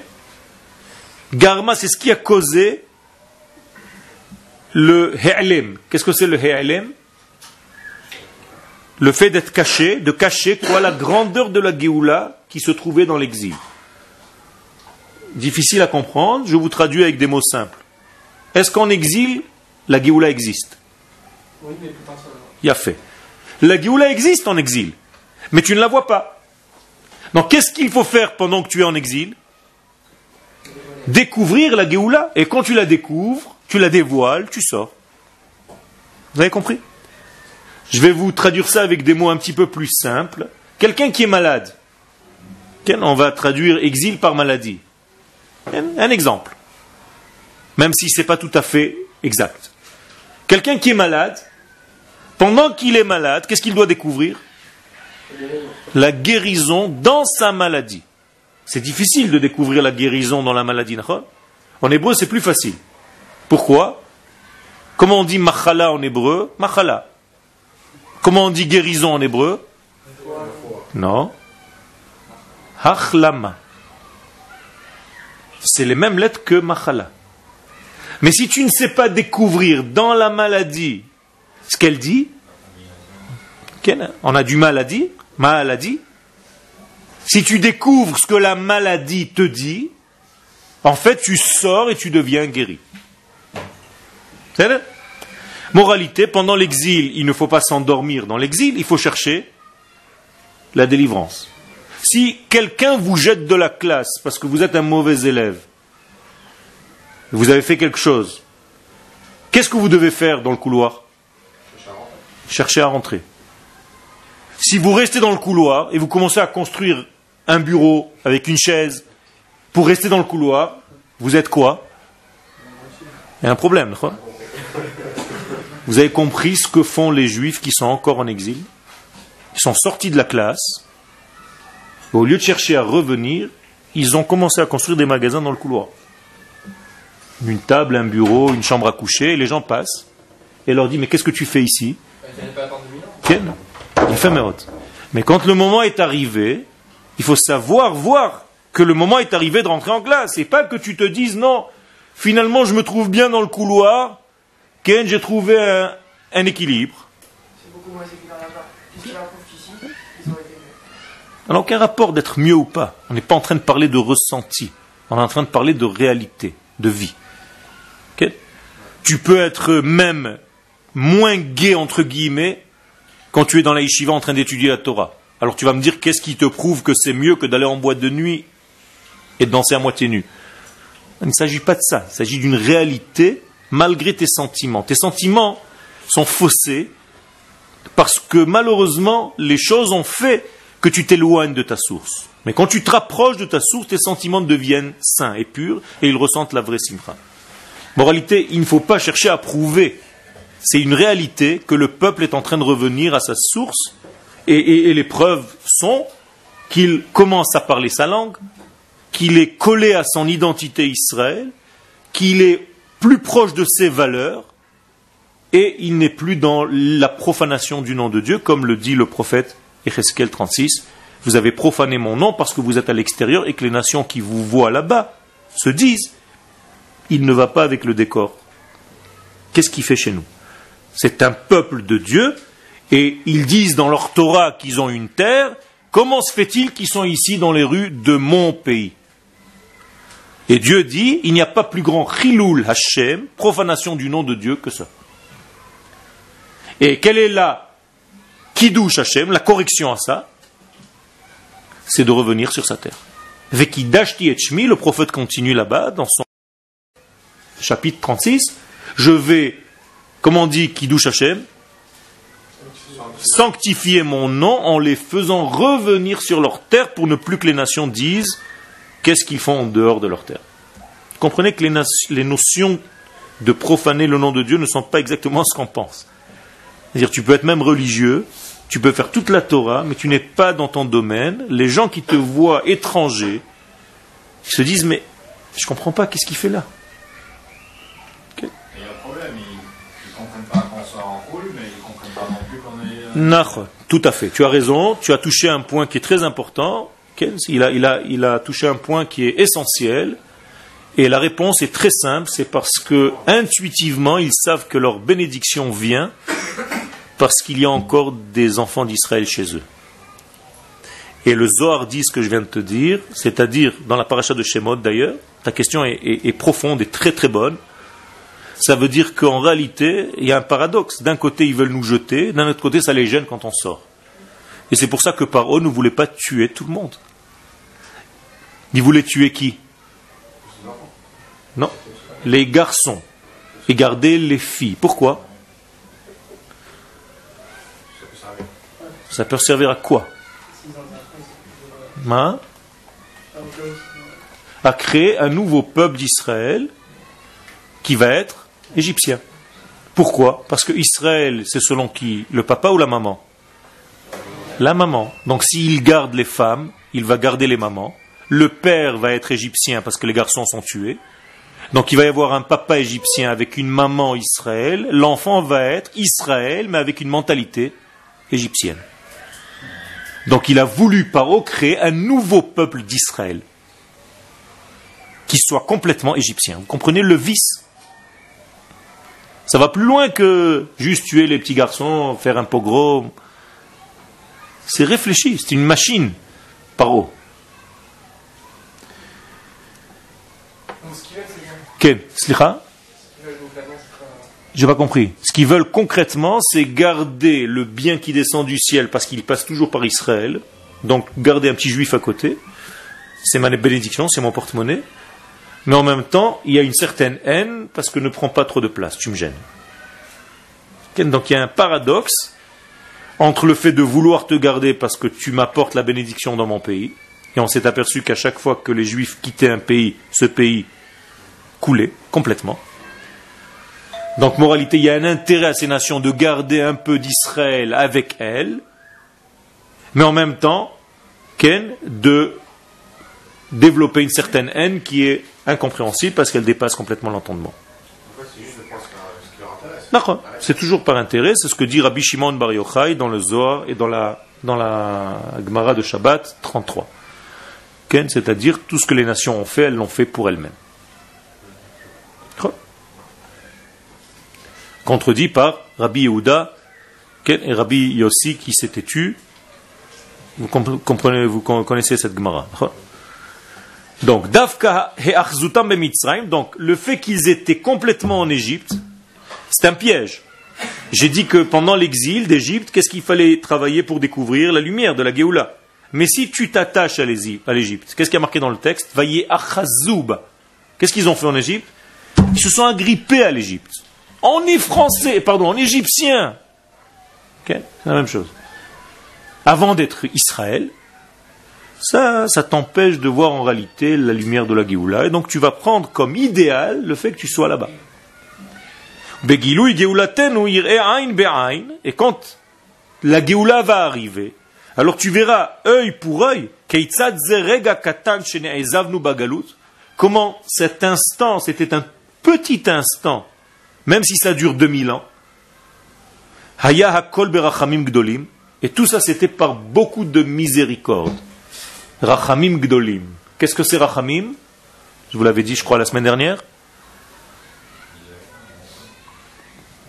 Garma, c'est ce qui a causé le He'alem. Qu'est-ce que c'est le He'alem Le fait d'être caché, de cacher quoi La grandeur de la Géoula qui se trouvait dans l'exil difficile à comprendre, je vous traduis avec des mots simples. Est-ce qu'en exil, la Géoula existe? Oui, mais potentiellement. Il a fait. La Géoula existe en exil, mais tu ne la vois pas. Donc qu'est-ce qu'il faut faire pendant que tu es en exil? Découvrir la Géoula. Et quand tu la découvres, tu la dévoiles, tu sors. Vous avez compris? Je vais vous traduire ça avec des mots un petit peu plus simples. Quelqu'un qui est malade, on va traduire exil par maladie. Un exemple. Même si ce n'est pas tout à fait exact. Quelqu'un qui est malade, pendant qu'il est malade, qu'est-ce qu'il doit découvrir? La guérison dans sa maladie. C'est difficile de découvrir la guérison dans la maladie. En hébreu, c'est plus facile. Pourquoi? Comment on dit machala en hébreu? Machala. Comment on dit guérison en hébreu? Non. Hachlama c'est les mêmes lettres que Machala. Mais si tu ne sais pas découvrir dans la maladie ce qu'elle dit, on a du mal à dire, maladie. Si tu découvres ce que la maladie te dit, en fait, tu sors et tu deviens guéri. Moralité, pendant l'exil, il ne faut pas s'endormir dans l'exil, il faut chercher la délivrance. Si quelqu'un vous jette de la classe parce que vous êtes un mauvais élève, vous avez fait quelque chose, qu'est-ce que vous devez faire dans le couloir? Chercher à rentrer. Si vous restez dans le couloir et vous commencez à construire un bureau avec une chaise pour rester dans le couloir, vous êtes quoi? Il y a un problème. Vous avez compris ce que font les juifs qui sont encore en exil? Ils sont sortis de la classe au lieu de chercher à revenir, ils ont commencé à construire des magasins dans le couloir. Une table, un bureau, une chambre à coucher, et les gens passent et leur dit Mais qu'est-ce que tu fais ici? Mais quand le moment est arrivé, il faut savoir voir que le moment est arrivé de rentrer en classe, et pas que tu te dises Non, finalement je me trouve bien dans le couloir, Ken, j'ai trouvé un, un équilibre. C'est beaucoup moins évident là-bas. N'a aucun rapport d'être mieux ou pas. On n'est pas en train de parler de ressenti. On est en train de parler de réalité, de vie. Tu peux être même moins gai, entre guillemets, quand tu es dans la yeshiva en train d'étudier la Torah. Alors tu vas me dire qu'est-ce qui te prouve que c'est mieux que d'aller en boîte de nuit et de danser à moitié nu? Il ne s'agit pas de ça, il s'agit d'une réalité malgré tes sentiments. Tes sentiments sont faussés parce que malheureusement les choses ont fait que tu t'éloignes de ta source. Mais quand tu te rapproches de ta source, tes sentiments deviennent sains et purs et ils ressentent la vraie simcha. Moralité, il ne faut pas chercher à prouver. C'est une réalité que le peuple est en train de revenir à sa source et, les preuves sont qu'il commence à parler sa langue, qu'il est collé à son identité Israël, qu'il est plus proche de ses valeurs et il n'est plus dans la profanation du nom de Dieu, comme le dit le prophète Echeskel 36. Vous avez profané mon nom parce que vous êtes à l'extérieur et que les nations qui vous voient là-bas se disent il ne va pas avec le décor. Qu'est-ce qu'il fait chez nous? C'est un peuple de Dieu et ils disent dans leur Torah qu'ils ont une terre. Comment se fait-il qu'ils sont ici dans les rues de mon pays? Et Dieu dit il n'y a pas plus grand chilul Hashem, profanation du nom de Dieu, que ça. Et quelle est la kiddush Hashem, la correction à ça? C'est de revenir sur sa terre. Vekidashti et le prophète continue là-bas dans son chapitre 36, je vais, comment on dit Kiddush Hashem Sanctifier mon nom en les faisant revenir sur leur terre pour ne plus que les nations disent qu'est-ce qu'ils font en dehors de leur terre. Comprenez que les, notions de profaner le nom de Dieu ne sont pas exactement ce qu'on pense. C'est-à-dire tu peux être même religieux, tu peux faire toute la Torah, mais tu n'es pas dans ton domaine. Les gens qui te voient étranger, se disent mais je ne comprends pas, qu'est-ce qu'il fait là? Tout à fait. Tu as raison. Tu as touché un point qui est très important. Il a, il, a, il a touché un point qui est essentiel. Et la réponse est très simple. C'est parce que intuitivement, ils savent que leur bénédiction vient parce qu'il y a encore des enfants d'Israël chez eux. Et le Zohar dit ce que je viens de te dire, c'est-à-dire dans la paracha de Shemot d'ailleurs, ta question est profonde et très très bonne ça veut dire qu'en réalité, il y a un paradoxe. D'un côté, ils veulent nous jeter, d'un autre côté, ça les gêne quand on sort. Et c'est pour ça que Paro ne voulait pas tuer tout le monde. Il voulait tuer qui? Non, les garçons. Et garder les filles. Pourquoi? Ça peut servir à quoi? Hein? À créer un nouveau peuple d'Israël qui va être égyptien. Pourquoi? Parce que Israël, c'est selon qui? Le papa ou la maman? La maman. Donc s'il garde les femmes, il va garder les mamans. Le père va être égyptien parce que les garçons sont tués. Donc il va y avoir un papa égyptien avec une maman Israël. L'enfant va être Israël, mais avec une mentalité égyptienne. Donc il a voulu, Paro, créer un nouveau peuple d'Israël qui soit complètement égyptien. Vous comprenez le vice? Ça va plus loin que juste tuer les petits garçons, faire un pogrom. C'est réfléchi, c'est une machine, paro. Quel J'ai pas compris. Ce qu'ils veulent concrètement, c'est garder le bien qui descend du ciel parce qu'il passe toujours par Israël. Donc garder un petit juif à côté. C'est ma bénédiction, c'est mon porte-monnaie mais en même temps, il y a une certaine haine parce que ne prends pas trop de place, tu me gênes. Donc il y a un paradoxe entre le fait de vouloir te garder parce que tu m'apportes la bénédiction dans mon pays, et on s'est aperçu qu'à chaque fois que les juifs quittaient un pays, ce pays coulait complètement. Donc moralité, il y a un intérêt à ces nations de garder un peu d'Israël avec elles, mais en même temps, Ken, de développer une certaine haine qui est incompréhensible parce qu'elle dépasse complètement l'entendement. C'est toujours par intérêt, c'est ce que dit Rabbi Shimon Bar Yochai dans le Zohar et dans la, dans la Gemara de Shabbat 33. C'est-à-dire tout ce que les nations ont fait, elles l'ont fait pour elles-mêmes. Contredit par Rabbi Yehuda et Rabbi Yossi qui s'était tu. Vous comprenez, vous connaissez cette Gemara. Donc, Dafka donc le fait qu'ils étaient complètement en Égypte, c'est un piège. J'ai dit que pendant l'exil d'Égypte, qu'est-ce qu'il fallait travailler pour découvrir la lumière de la Géoula? Mais si tu t'attaches à l'Égy- à l'Égypte, qu'est-ce qui a marqué dans le texte? Vaillé achazoub. Qu'est-ce qu'ils ont fait en Égypte? Ils se sont agrippés à l'Égypte. On est français, pardon, en égyptien. Ok C'est la même chose. Avant d'être Israël, ça, ça t'empêche de voir en réalité la lumière de la Géoula. Et donc tu vas prendre comme idéal le fait que tu sois là-bas. Et quand la Géoula va arriver, alors tu verras œil pour œil, comment cet instant, c'était un petit instant, même si ça dure 2000 ans, et tout ça c'était par beaucoup de miséricorde. Rachamim gdolim. Qu'est-ce que c'est rachamim Je vous l'avais dit, je crois, la semaine dernière.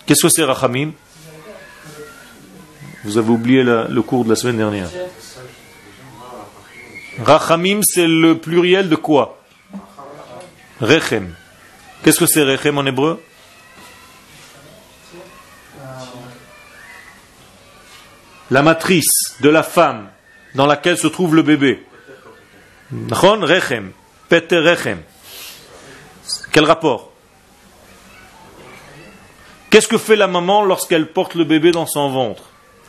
Qu'est-ce que c'est rachamim Vous avez oublié le cours de la semaine dernière. Rachamim, c'est le pluriel de quoi? Rechem. Qu'est-ce que c'est Rechem en hébreu? La matrice de la femme dans laquelle se trouve le bébé. Nachon Rechem. Peter Rechem. Quel rapport? Qu'est-ce que fait la maman lorsqu'elle porte le bébé dans son ventre?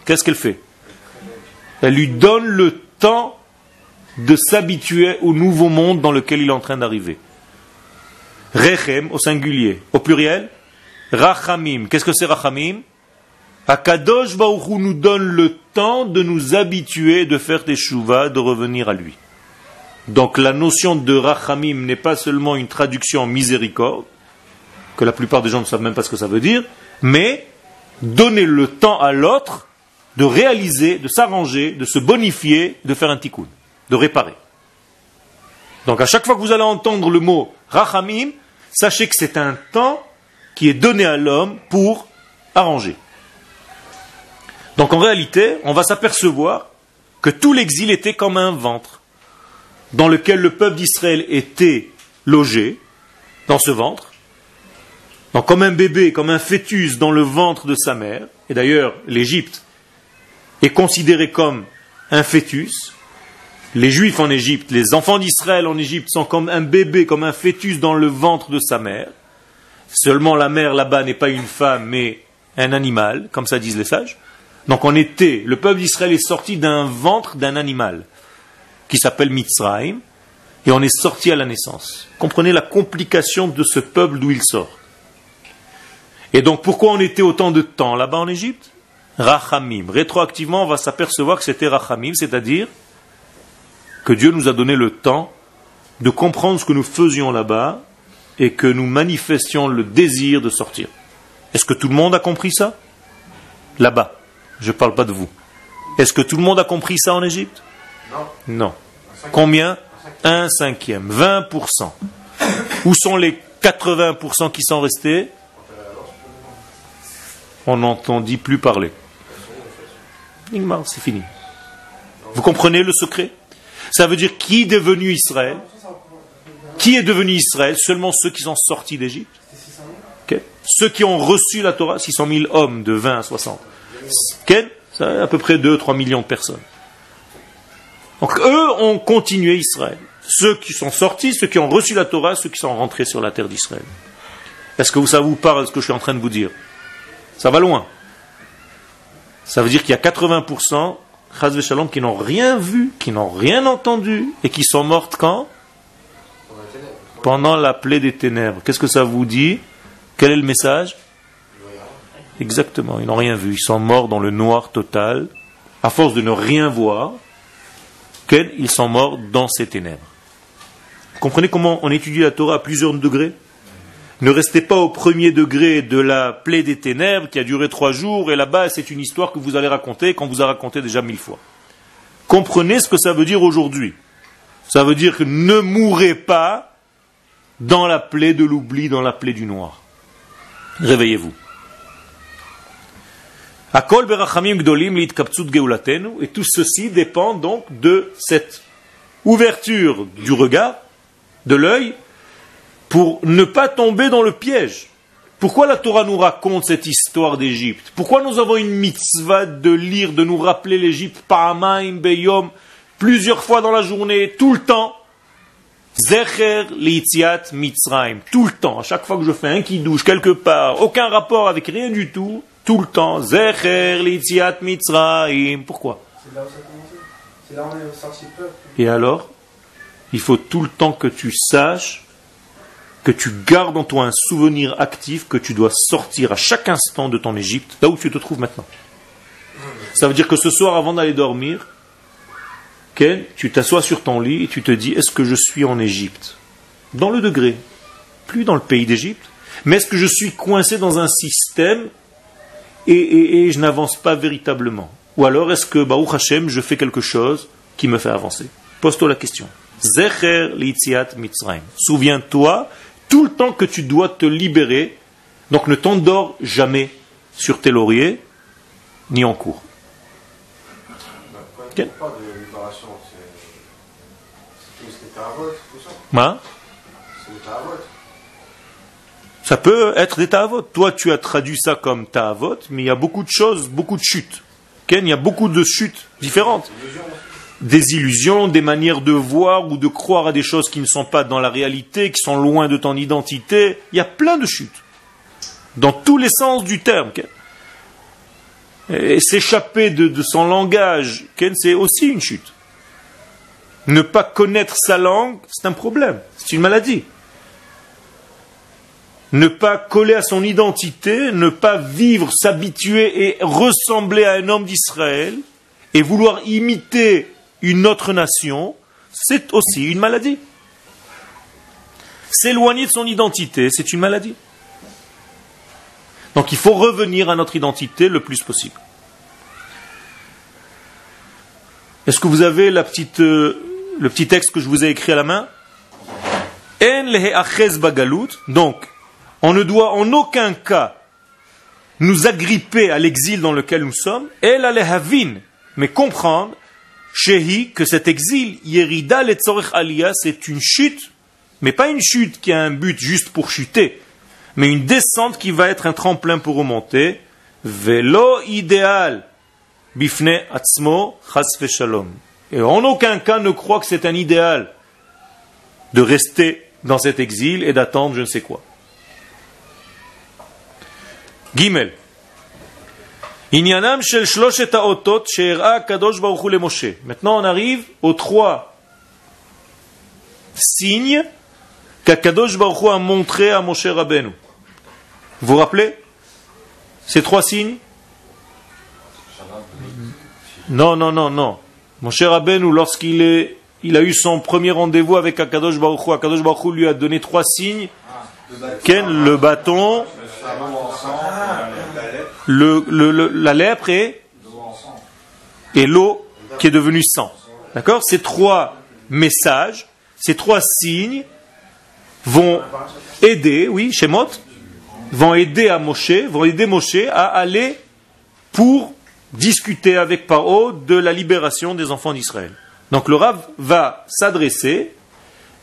Qu'est-ce qu'elle fait? Elle lui donne le temps de s'habituer au nouveau monde dans lequel il est en train d'arriver. Rechem au singulier. Au pluriel, Rachamim. Qu'est-ce que c'est Rachamim? Akadosh Baruch nous donne le temps de nous habituer, de faire des chouvas, de revenir à lui. Donc la notion de Rachamim n'est pas seulement une traduction en miséricorde, que la plupart des gens ne savent même pas ce que ça veut dire, mais donner le temps à l'autre de réaliser, de s'arranger, de se bonifier, de faire un tikkun, de réparer. Donc à chaque fois que vous allez entendre le mot rachamim, sachez que c'est un temps qui est donné à l'homme pour arranger. Donc en réalité, on va s'apercevoir que tout l'exil était comme un ventre dans lequel le peuple d'Israël était logé, dans ce ventre, comme un bébé, comme un fœtus dans le ventre de sa mère, et d'ailleurs l'Égypte est considérée comme un fœtus, les Juifs en Égypte, les enfants d'Israël en Égypte sont comme un bébé, comme un fœtus dans le ventre de sa mère. Seulement la mère là-bas n'est pas une femme, mais un animal, comme ça disent les sages. Donc on était, le peuple d'Israël est sorti d'un ventre d'un animal qui s'appelle Mitzrayim, et on est sorti à la naissance. Comprenez la complication de ce peuple d'où il sort. Et donc pourquoi on était autant de temps là-bas en Égypte? Rachamim. Rétroactivement, on va s'apercevoir que c'était Rachamim, c'est-à-dire que Dieu nous a donné le temps de comprendre ce que nous faisions là-bas et que nous manifestions le désir de sortir. Est-ce que tout le monde a compris ça? Là-bas. Je ne parle pas de vous. Est-ce que tout le monde a compris ça en Égypte? Non. Combien? Un cinquième. 20%. Où sont les 80% qui sont restés? On n'entendit plus parler. C'est fini. Vous comprenez le secret? Ça veut dire qui est devenu Israël? Qui est devenu Israël? Seulement ceux qui sont sortis d'Égypte. Ok Ceux qui ont reçu la Torah, 600 000 hommes de 20 à 60. Ken, ça à peu près 2-3 millions de personnes. Donc eux ont continué Israël. Ceux qui sont sortis, ceux qui ont reçu la Torah, ceux qui sont rentrés sur la terre d'Israël. Est-ce que ça vous parle ce que je suis en train de vous dire? Ça va loin. Ça veut dire qu'il y a 80%, Chaz Shalom, qui n'ont rien vu, qui n'ont rien entendu, et qui sont mortes quand? Pendant la plaie des ténèbres. Qu'est-ce que ça vous dit? Quel est le message? Exactement, ils n'ont rien vu. Ils sont morts dans le noir total. À force de ne rien voir, ils sont morts dans ces ténèbres. Vous comprenez comment on étudie la Torah à plusieurs degrés? Ne restez pas au premier degré de la plaie des ténèbres qui a duré trois jours et là-bas c'est une histoire que vous allez raconter qu'on vous a raconté déjà mille fois. Comprenez ce que ça veut dire aujourd'hui. Ça veut dire que ne mourrez pas dans la plaie de l'oubli, dans la plaie du noir. Réveillez-vous. Akol berachamim gdolim litkaptsut geulatenu, et tout ceci dépend donc de cette ouverture du regard, de l'œil, pour ne pas tomber dans le piège. Pourquoi la Torah nous raconte cette histoire d'Égypte? Pourquoi nous avons une mitzvah de lire, de nous rappeler l'Égypte Pa'amaim Beyom, plusieurs fois dans la journée, tout le temps? Zecher Litziat Mitzrayim, tout le temps, à chaque fois que je fais un qui douche quelque part, aucun rapport avec rien du tout, tout le temps, Zecher Litziat Mitzrayim. Pourquoi? C'est là où ça a commencé. C'est là où on est sorti le peuple. Et alors? Il faut tout le temps que tu saches, que tu gardes en toi un souvenir actif, que tu dois sortir à chaque instant de ton Égypte, là où tu te trouves maintenant. Ça veut dire que ce soir, avant d'aller dormir, Ken, tu t'assois sur ton lit et tu te dis, est-ce que je suis en Égypte? Dans le degré, plus dans le pays d'Égypte, mais est-ce que je suis coincé dans un système et, et- et je n'avance pas véritablement Ou alors est-ce que, Baruch Hashem, je fais quelque chose qui me fait avancer? Pose-toi la question. Zecher litziat Mitzrayim. Souviens-toi tout le temps que tu dois te libérer, donc ne t'endors jamais sur tes lauriers, ni en cours. Quand parle de libération, c'est tout ce qui à vote, tout ça? Hein C'est à vote. Ça peut être des ta'avot. Toi, tu as traduit ça comme ta'avot, mais il y a beaucoup de choses, beaucoup de chutes. Ken, il y a beaucoup de chutes différentes. Des illusions, des manières de voir ou de croire à des choses qui ne sont pas dans la réalité, qui sont loin de ton identité. Il y a plein de chutes. Dans tous les sens du terme. Et s'échapper de son langage, Ken, c'est aussi une chute. Ne pas connaître sa langue, c'est un problème. C'est une maladie ne pas coller à son identité, ne pas vivre, s'habituer et ressembler à un homme d'Israël, et vouloir imiter une autre nation, c'est aussi une maladie. S'éloigner de son identité, c'est une maladie. Donc il faut revenir à notre identité le plus possible. Est-ce que vous avez euh, le petit texte que je vous ai écrit à la main? Donc, on ne doit en aucun cas nous agripper à l'exil dans lequel nous sommes, el alehavin, mais comprendre, shehi, que cet exil, yerida letzorech aliyah, c'est une chute, mais pas une chute qui a un but juste pour chuter, mais une descente qui va être un tremplin pour remonter, velo idéal, bifne atzmo, chas shalom. Et en aucun cas ne croit que c'est un idéal de rester dans cet exil et d'attendre je ne sais quoi. LeMoshe. Maintenant, on arrive aux trois signes qu'Akadosh baruch Hu a montré à Moshe Rabbeinu. Vous vous rappelez Ces trois signes Non, non, non, non. Moshe Rabbeinu, lorsqu'il est, il a eu son premier rendez-vous avec Akadosh baruch Hu, Akadosh baruch Hu lui a donné trois signes. Ken, le bâton, le, le- le- la lèpre et, et l'eau qui est devenue sang. D'accord? Ces trois messages, ces trois signes vont aider, oui, Shemot, vont aider à Moshe, vont aider Moshe à aller pour discuter avec Paro de la libération des enfants d'Israël. Donc le Rav va s'adresser,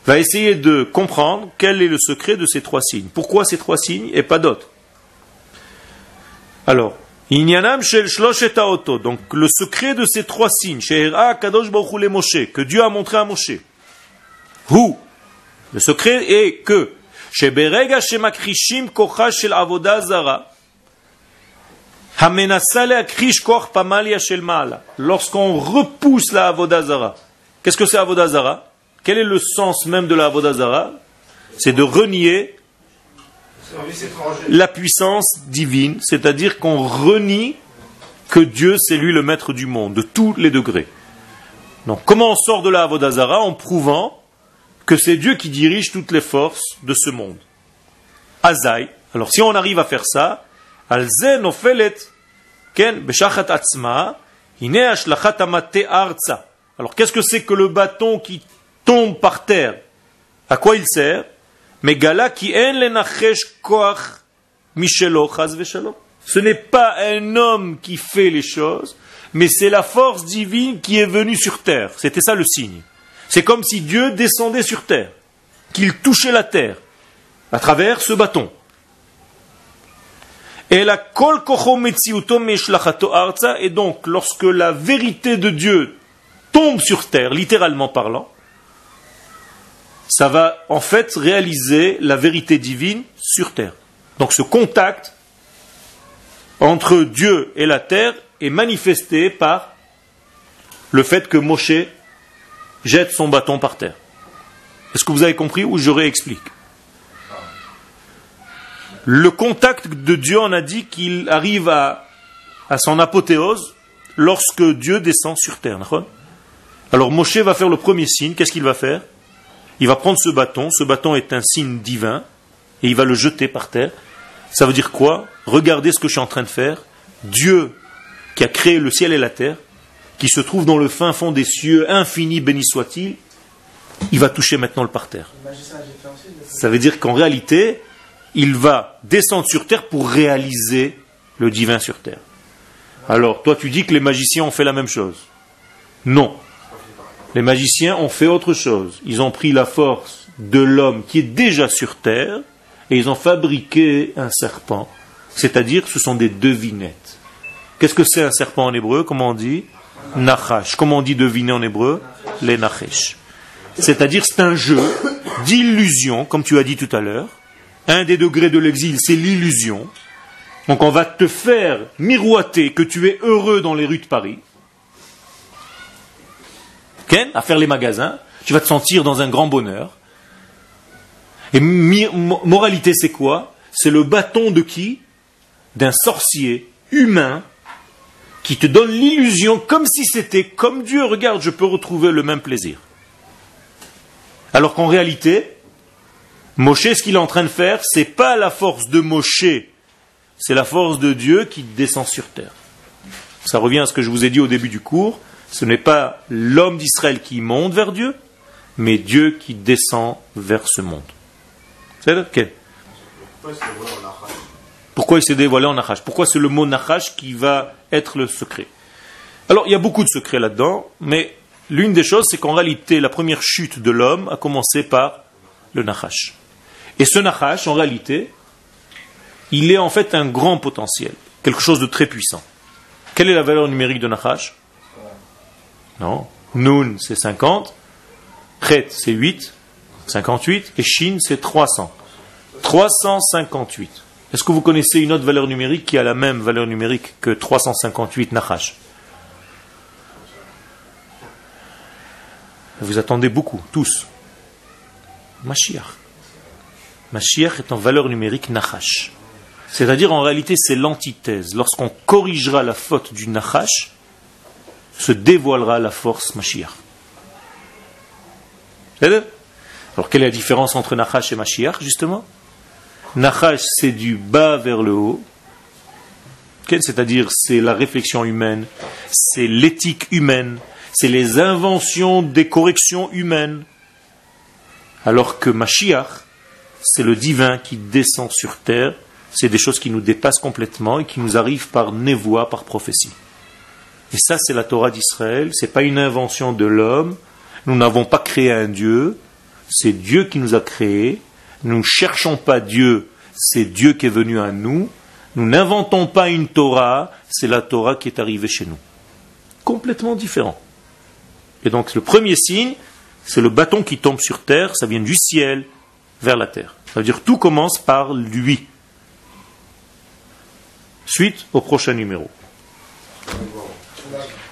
va essayer de comprendre quel est le secret de ces trois signes. Pourquoi ces trois signes et pas d'autres alors, Inyanam shel donc le secret de ces trois signes, kadosh Moshe, que Dieu a montré à Moshe. Hu, le secret est que, sheberega shemakrishim kocha shel avoda zara. Lorsqu'on repousse la avoda zara, qu'est-ce que c'est avoda zara? Quel est le sens même de la avoda zara C'est de renier la puissance divine, c'est-à-dire qu'on renie que Dieu c'est lui le maître du monde, de tous les degrés. Donc comment on sort de la Avodazara En prouvant que c'est Dieu qui dirige toutes les forces de ce monde? Azaï. Alors si on arrive à faire ça, ken beshachat atzma. Alors qu'est-ce que c'est que le bâton qui tombe par terre À quoi il sert? Ce n'est pas un homme qui fait les choses, mais c'est la force divine qui est venue sur terre. C'était ça le signe. C'est comme si Dieu descendait sur terre, qu'il touchait la terre à travers ce bâton. Et donc lorsque la vérité de Dieu tombe sur terre, littéralement parlant, ça va en fait réaliser la vérité divine sur terre. Donc ce contact entre Dieu et la terre est manifesté par le fait que Moshe jette son bâton par terre. Est-ce que vous avez compris ou je réexplique? Le contact de Dieu, on a dit qu'il arrive à, à son apothéose lorsque Dieu descend sur terre. Alors Moshe va faire le premier signe. Qu'est-ce qu'il va faire? Il va prendre ce bâton. Ce bâton est un signe divin et il va le jeter par terre. Ça veut dire quoi? Regardez ce que je suis en train de faire. Dieu qui a créé le ciel et la terre, qui se trouve dans le fin fond des cieux, infini béni soit-il, il va toucher maintenant le parterre. Ça veut dire qu'en réalité, il va descendre sur terre pour réaliser le divin sur terre. Alors, toi, tu dis que les magiciens ont fait la même chose. Non. Les magiciens ont fait autre chose. Ils ont pris la force de l'homme qui est déjà sur terre et ils ont fabriqué un serpent. C'est-à-dire, ce sont des devinettes. Qu'est-ce que c'est un serpent en hébreu Comment on dit? Nachash. Comment on dit deviner en hébreu? Les nachesh. C'est-à-dire, c'est un jeu d'illusion, comme tu as dit tout à l'heure. Un des degrés de l'exil, c'est l'illusion. Donc on va te faire miroiter que tu es heureux dans les rues de Paris. Ken, à faire les magasins. Tu vas te sentir dans un grand bonheur. Et moralité, c'est quoi? C'est le bâton de qui? D'un sorcier humain qui te donne l'illusion comme si c'était comme Dieu, regarde, je peux retrouver le même plaisir. Alors qu'en réalité, Moshe, ce qu'il est en train de faire, c'est pas la force de Moshe, c'est la force de Dieu qui descend sur terre. Ça revient à ce que je vous ai dit au début du cours. Ce n'est pas l'homme d'Israël qui monte vers Dieu, mais Dieu qui descend vers ce monde. C'est. Pourquoi il s'est dévoilé en Nachash? Pourquoi c'est le mot Nachash qui va être le secret? Alors, il y a beaucoup de secrets là-dedans, mais l'une des choses, c'est qu'en réalité, la première chute de l'homme a commencé par le Nachash. Et ce Nachash, en réalité, il est en fait un grand potentiel, quelque chose de très puissant. Quelle est la valeur numérique de Nachash? Non. Nun, c'est 50. Chet, c'est 8. 58. Et Shin, c'est 300. 358. Est-ce que vous connaissez une autre valeur numérique qui a la même valeur numérique que 358 Nachash Vous attendez beaucoup, tous. Mashiach. Mashiach est en valeur numérique Nachash. C'est-à-dire, en réalité, c'est l'antithèse. Lorsqu'on corrigera la faute du Nachash, se dévoilera la force Mashiach. Alors, quelle est la différence entre Nachash et Mashiach, justement? Nachash, c'est du bas vers le haut. C'est-à-dire, c'est la réflexion humaine, c'est l'éthique humaine, c'est les inventions des corrections humaines. Alors que Mashiach, c'est le divin qui descend sur terre, c'est des choses qui nous dépassent complètement et qui nous arrivent par névoie, par prophétie. Et ça, c'est la Torah d'Israël, ce n'est pas une invention de l'homme, nous n'avons pas créé un Dieu, c'est Dieu qui nous a créés, nous ne cherchons pas Dieu, c'est Dieu qui est venu à nous. Nous n'inventons pas une Torah, c'est la Torah qui est arrivée chez nous. Complètement différent. Et donc le premier signe, c'est le bâton qui tombe sur terre, ça vient du ciel vers la terre. Ça veut dire tout commence par lui. Suite au prochain numéro. Second.